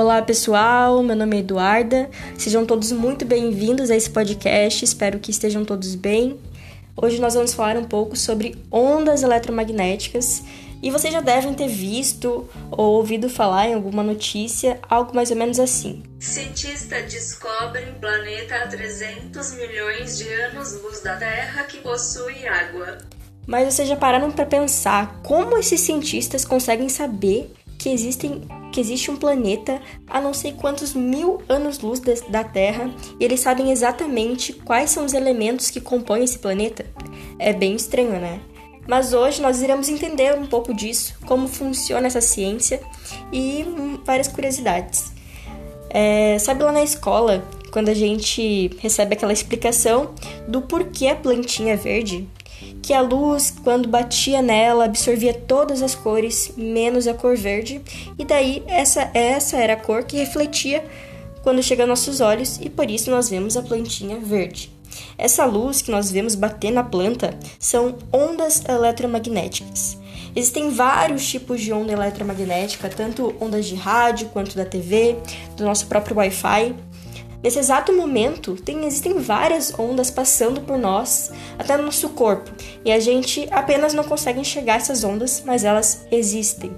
Olá pessoal, meu nome é Eduarda. Sejam todos muito bem-vindos a esse podcast. Espero que estejam todos bem. Hoje nós vamos falar um pouco sobre ondas eletromagnéticas e vocês já devem ter visto ou ouvido falar em alguma notícia algo mais ou menos assim. Cientista descobre planeta a 300 milhões de anos-luz da Terra que possui água. Mas vocês já pararam para pensar como esses cientistas conseguem saber que, existem, que existe um planeta a não sei quantos mil anos-luz da Terra e eles sabem exatamente quais são os elementos que compõem esse planeta? É bem estranho, né? Mas hoje nós iremos entender um pouco disso, como funciona essa ciência e várias curiosidades. É, sabe lá na escola, quando a gente recebe aquela explicação do porquê a plantinha é verde? Que a luz, quando batia nela, absorvia todas as cores, menos a cor verde, e daí essa, essa era a cor que refletia quando chega aos nossos olhos, e por isso nós vemos a plantinha verde. Essa luz que nós vemos bater na planta são ondas eletromagnéticas. Existem vários tipos de onda eletromagnética, tanto ondas de rádio quanto da TV, do nosso próprio Wi-Fi. Nesse exato momento, tem, existem várias ondas passando por nós, até no nosso corpo, e a gente apenas não consegue enxergar essas ondas, mas elas existem.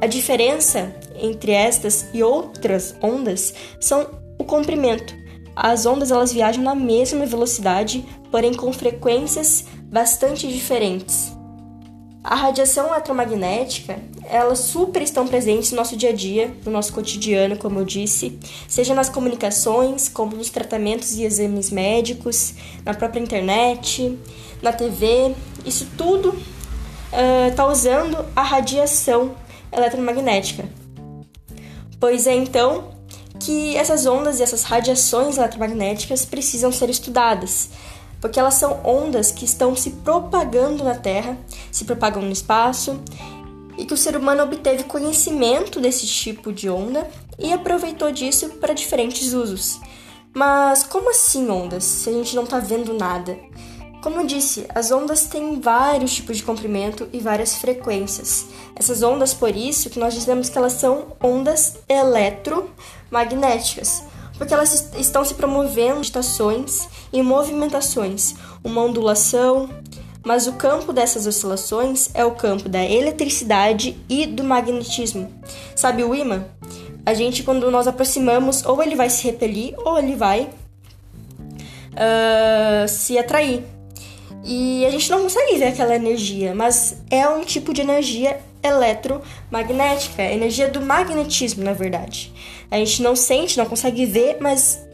A diferença entre estas e outras ondas são o comprimento. As ondas elas viajam na mesma velocidade, porém com frequências bastante diferentes. A radiação eletromagnética, elas super estão presentes no nosso dia a dia, no nosso cotidiano, como eu disse, seja nas comunicações, como nos tratamentos e exames médicos, na própria internet, na TV. Isso tudo está uh, usando a radiação eletromagnética. Pois é então que essas ondas e essas radiações eletromagnéticas precisam ser estudadas porque elas são ondas que estão se propagando na Terra, se propagam no espaço, e que o ser humano obteve conhecimento desse tipo de onda e aproveitou disso para diferentes usos. Mas como assim ondas, se a gente não está vendo nada? Como eu disse, as ondas têm vários tipos de comprimento e várias frequências. Essas ondas, por isso, que nós dizemos que elas são ondas eletromagnéticas porque elas estão se promovendo estações e movimentações, uma ondulação, mas o campo dessas oscilações é o campo da eletricidade e do magnetismo. Sabe o ímã? A gente, quando nós aproximamos, ou ele vai se repelir ou ele vai uh, se atrair. E a gente não consegue ver aquela energia, mas é um tipo de energia eletromagnética, é energia do magnetismo, na verdade. A gente não sente, não consegue ver, mas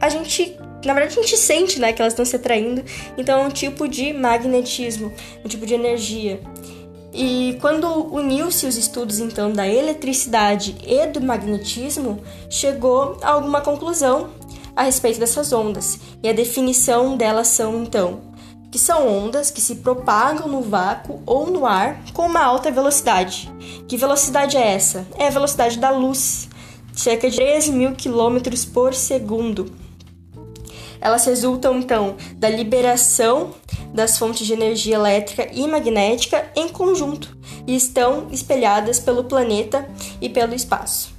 a gente, na verdade, a gente sente, né, que elas estão se atraindo. Então é um tipo de magnetismo, um tipo de energia. E quando uniu-se os estudos então da eletricidade e do magnetismo, chegou a alguma conclusão a respeito dessas ondas. E a definição delas são então que são ondas que se propagam no vácuo ou no ar com uma alta velocidade. Que velocidade é essa? É a velocidade da luz, cerca de 13 mil quilômetros por segundo. Elas resultam então da liberação das fontes de energia elétrica e magnética em conjunto e estão espelhadas pelo planeta e pelo espaço.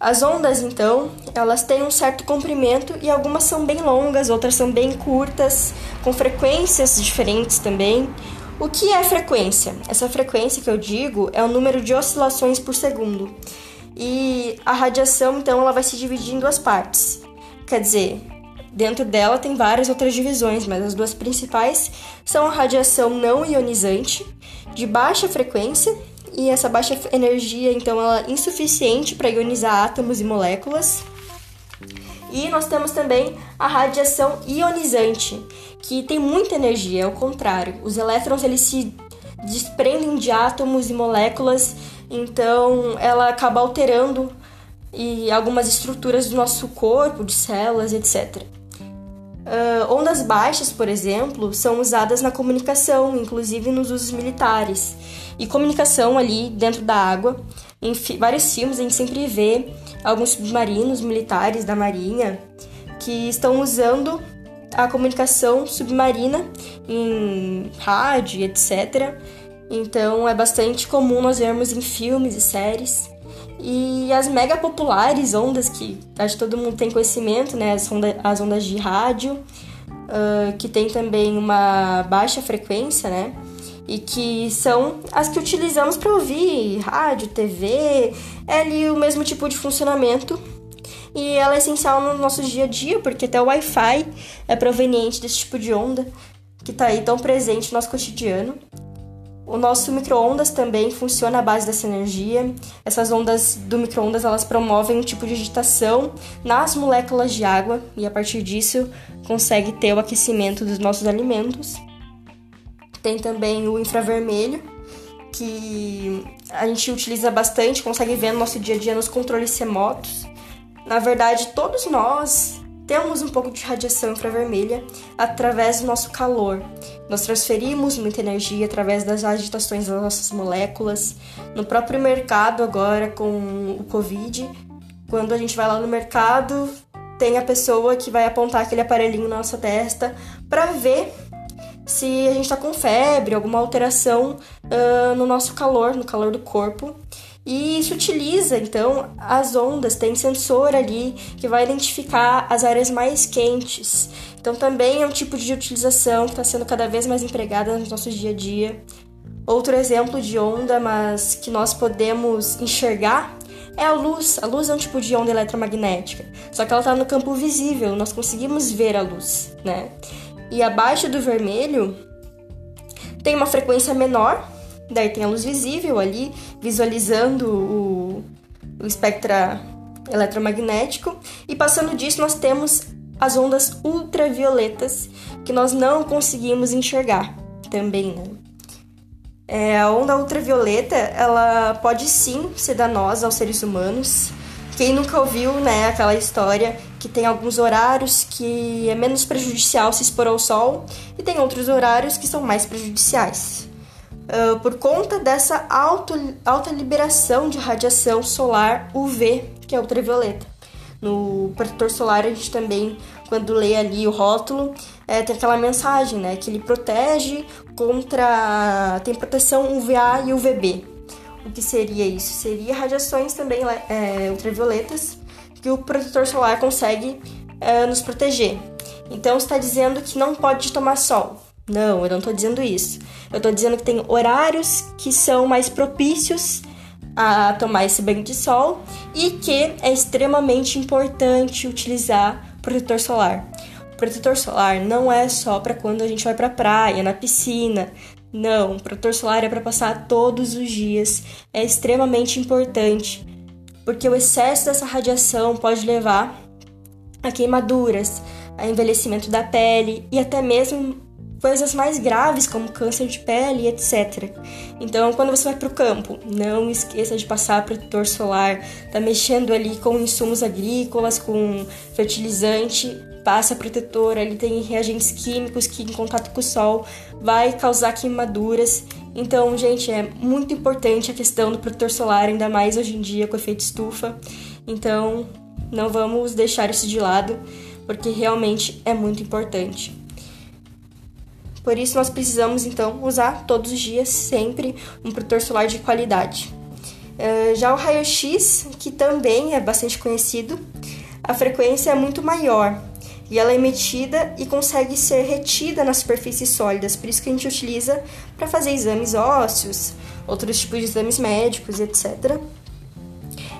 As ondas, então, elas têm um certo comprimento e algumas são bem longas, outras são bem curtas, com frequências diferentes também. O que é frequência? Essa frequência que eu digo é o número de oscilações por segundo. E a radiação, então, ela vai se dividir em duas partes. Quer dizer, dentro dela tem várias outras divisões, mas as duas principais são a radiação não ionizante, de baixa frequência, e essa baixa energia, então, ela é insuficiente para ionizar átomos e moléculas. E nós temos também a radiação ionizante, que tem muita energia, é o contrário. Os elétrons eles se desprendem de átomos e moléculas, então ela acaba alterando e algumas estruturas do nosso corpo, de células, etc. Uh, ondas baixas, por exemplo, são usadas na comunicação, inclusive nos usos militares. E comunicação ali dentro da água, em vários filmes a gente sempre vê alguns submarinos militares da marinha que estão usando a comunicação submarina em rádio, etc. Então é bastante comum nós vermos em filmes e séries. E as mega populares ondas que acho que todo mundo tem conhecimento, né? As, onda, as ondas de rádio, uh, que tem também uma baixa frequência, né? E que são as que utilizamos para ouvir rádio, TV, é ali o mesmo tipo de funcionamento. E ela é essencial no nosso dia a dia, porque até o Wi-Fi é proveniente desse tipo de onda que está aí tão presente no nosso cotidiano. O nosso micro-ondas também funciona à base dessa energia. Essas ondas do micro-ondas elas promovem um tipo de agitação nas moléculas de água e a partir disso consegue ter o aquecimento dos nossos alimentos. Tem também o infravermelho, que a gente utiliza bastante, consegue ver no nosso dia a dia nos controles remotos. Na verdade, todos nós temos um pouco de radiação infravermelha através do nosso calor. Nós transferimos muita energia através das agitações das nossas moléculas. No próprio mercado, agora com o Covid, quando a gente vai lá no mercado, tem a pessoa que vai apontar aquele aparelhinho na nossa testa para ver se a gente está com febre, alguma alteração uh, no nosso calor, no calor do corpo. E isso utiliza, então, as ondas, tem sensor ali que vai identificar as áreas mais quentes. Então, também é um tipo de utilização que está sendo cada vez mais empregada no nosso dia a dia. Outro exemplo de onda, mas que nós podemos enxergar, é a luz. A luz é um tipo de onda eletromagnética, só que ela está no campo visível, nós conseguimos ver a luz, né? E abaixo do vermelho tem uma frequência menor, Daí tem a luz visível ali, visualizando o, o espectro eletromagnético. E passando disso, nós temos as ondas ultravioletas, que nós não conseguimos enxergar também, né? É, a onda ultravioleta, ela pode sim ser danosa aos seres humanos. Quem nunca ouviu, né, aquela história que tem alguns horários que é menos prejudicial se expor ao sol e tem outros horários que são mais prejudiciais uh, por conta dessa alto, alta liberação de radiação solar UV, que é ultravioleta. No protetor solar, a gente também, quando lê ali o rótulo, é, tem aquela mensagem, né? Que ele protege contra. tem proteção UVA e UVB. O que seria isso? Seria radiações também é, ultravioletas que o protetor solar consegue é, nos proteger. Então está dizendo que não pode tomar sol. Não, eu não estou dizendo isso. Eu estou dizendo que tem horários que são mais propícios a tomar esse banho de sol e que é extremamente importante utilizar protetor solar. O protetor solar não é só para quando a gente vai para praia, na piscina. Não, o protetor solar é para passar todos os dias. É extremamente importante, porque o excesso dessa radiação pode levar a queimaduras, a envelhecimento da pele e até mesmo coisas mais graves como câncer de pele, etc. Então, quando você vai para o campo, não esqueça de passar protetor solar. Tá mexendo ali com insumos agrícolas, com fertilizante, passa protetor. Ali tem reagentes químicos que, em contato com o sol, vai causar queimaduras. Então, gente, é muito importante a questão do protetor solar, ainda mais hoje em dia com efeito estufa. Então, não vamos deixar isso de lado, porque realmente é muito importante. Por isso, nós precisamos então usar todos os dias sempre um protetor solar de qualidade. Uh, já o raio-x, que também é bastante conhecido, a frequência é muito maior e ela é emitida e consegue ser retida nas superfícies sólidas, por isso que a gente utiliza para fazer exames ósseos, outros tipos de exames médicos, etc.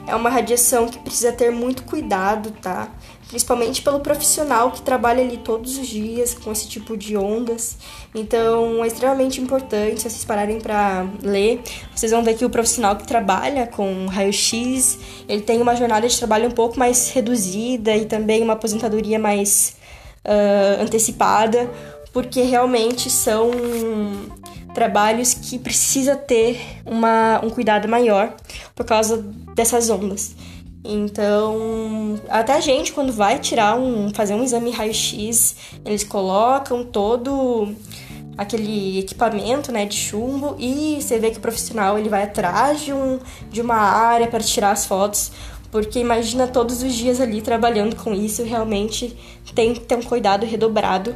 É uma radiação que precisa ter muito cuidado, tá? Principalmente pelo profissional que trabalha ali todos os dias com esse tipo de ondas. Então, é extremamente importante, se vocês pararem para ler, vocês vão ver que o profissional que trabalha com raio-x, ele tem uma jornada de trabalho um pouco mais reduzida e também uma aposentadoria mais uh, antecipada, porque realmente são trabalhos que precisa ter uma, um cuidado maior por causa dessas ondas. Então, até a gente quando vai tirar um, fazer um exame raio-x, eles colocam todo aquele equipamento, né, de chumbo e você vê que o profissional ele vai atrás de, um, de uma área para tirar as fotos, porque imagina todos os dias ali trabalhando com isso, realmente tem que ter um cuidado redobrado.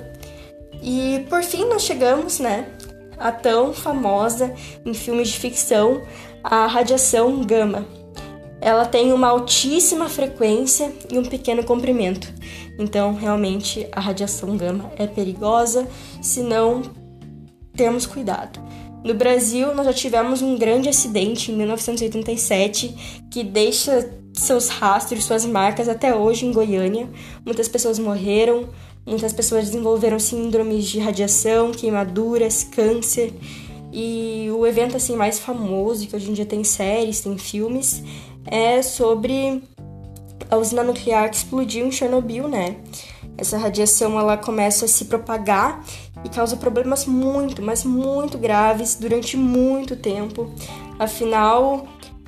E por fim nós chegamos, né, a tão famosa em filmes de ficção, a radiação gama. Ela tem uma altíssima frequência e um pequeno comprimento. Então, realmente, a radiação gama é perigosa se não termos cuidado. No Brasil, nós já tivemos um grande acidente em 1987 que deixa seus rastros, suas marcas até hoje em Goiânia. Muitas pessoas morreram, muitas pessoas desenvolveram síndromes de radiação, queimaduras, câncer. E o evento assim mais famoso, que hoje em dia tem séries, tem filmes, é sobre a usina nuclear que explodiu em Chernobyl, né? Essa radiação ela começa a se propagar e causa problemas muito, mas muito graves durante muito tempo. Afinal,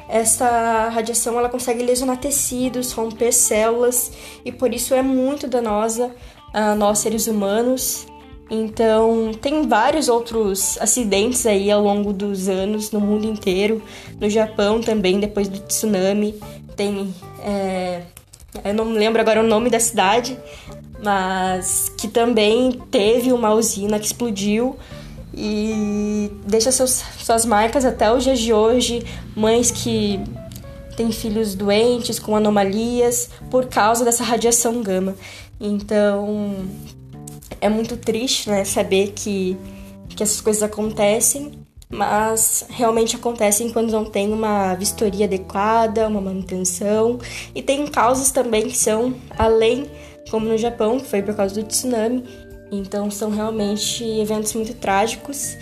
essa radiação ela consegue lesionar tecidos, romper células e por isso é muito danosa a nós seres humanos. Então, tem vários outros acidentes aí ao longo dos anos no mundo inteiro. No Japão também, depois do tsunami, tem. É, eu não lembro agora o nome da cidade, mas que também teve uma usina que explodiu e deixa seus, suas marcas até os dias de hoje. Mães que têm filhos doentes com anomalias por causa dessa radiação gama. Então é muito triste né, saber que, que essas coisas acontecem, mas realmente acontecem quando não tem uma vistoria adequada, uma manutenção. E tem causas também que são além como no Japão, que foi por causa do tsunami. Então são realmente eventos muito trágicos.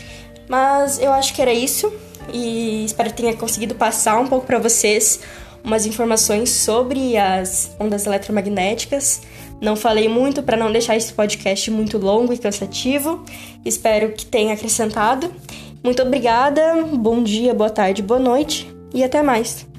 Mas eu acho que era isso e espero que tenha conseguido passar um pouco para vocês umas informações sobre as ondas eletromagnéticas. Não falei muito para não deixar esse podcast muito longo e cansativo. Espero que tenha acrescentado. Muito obrigada, bom dia, boa tarde, boa noite e até mais.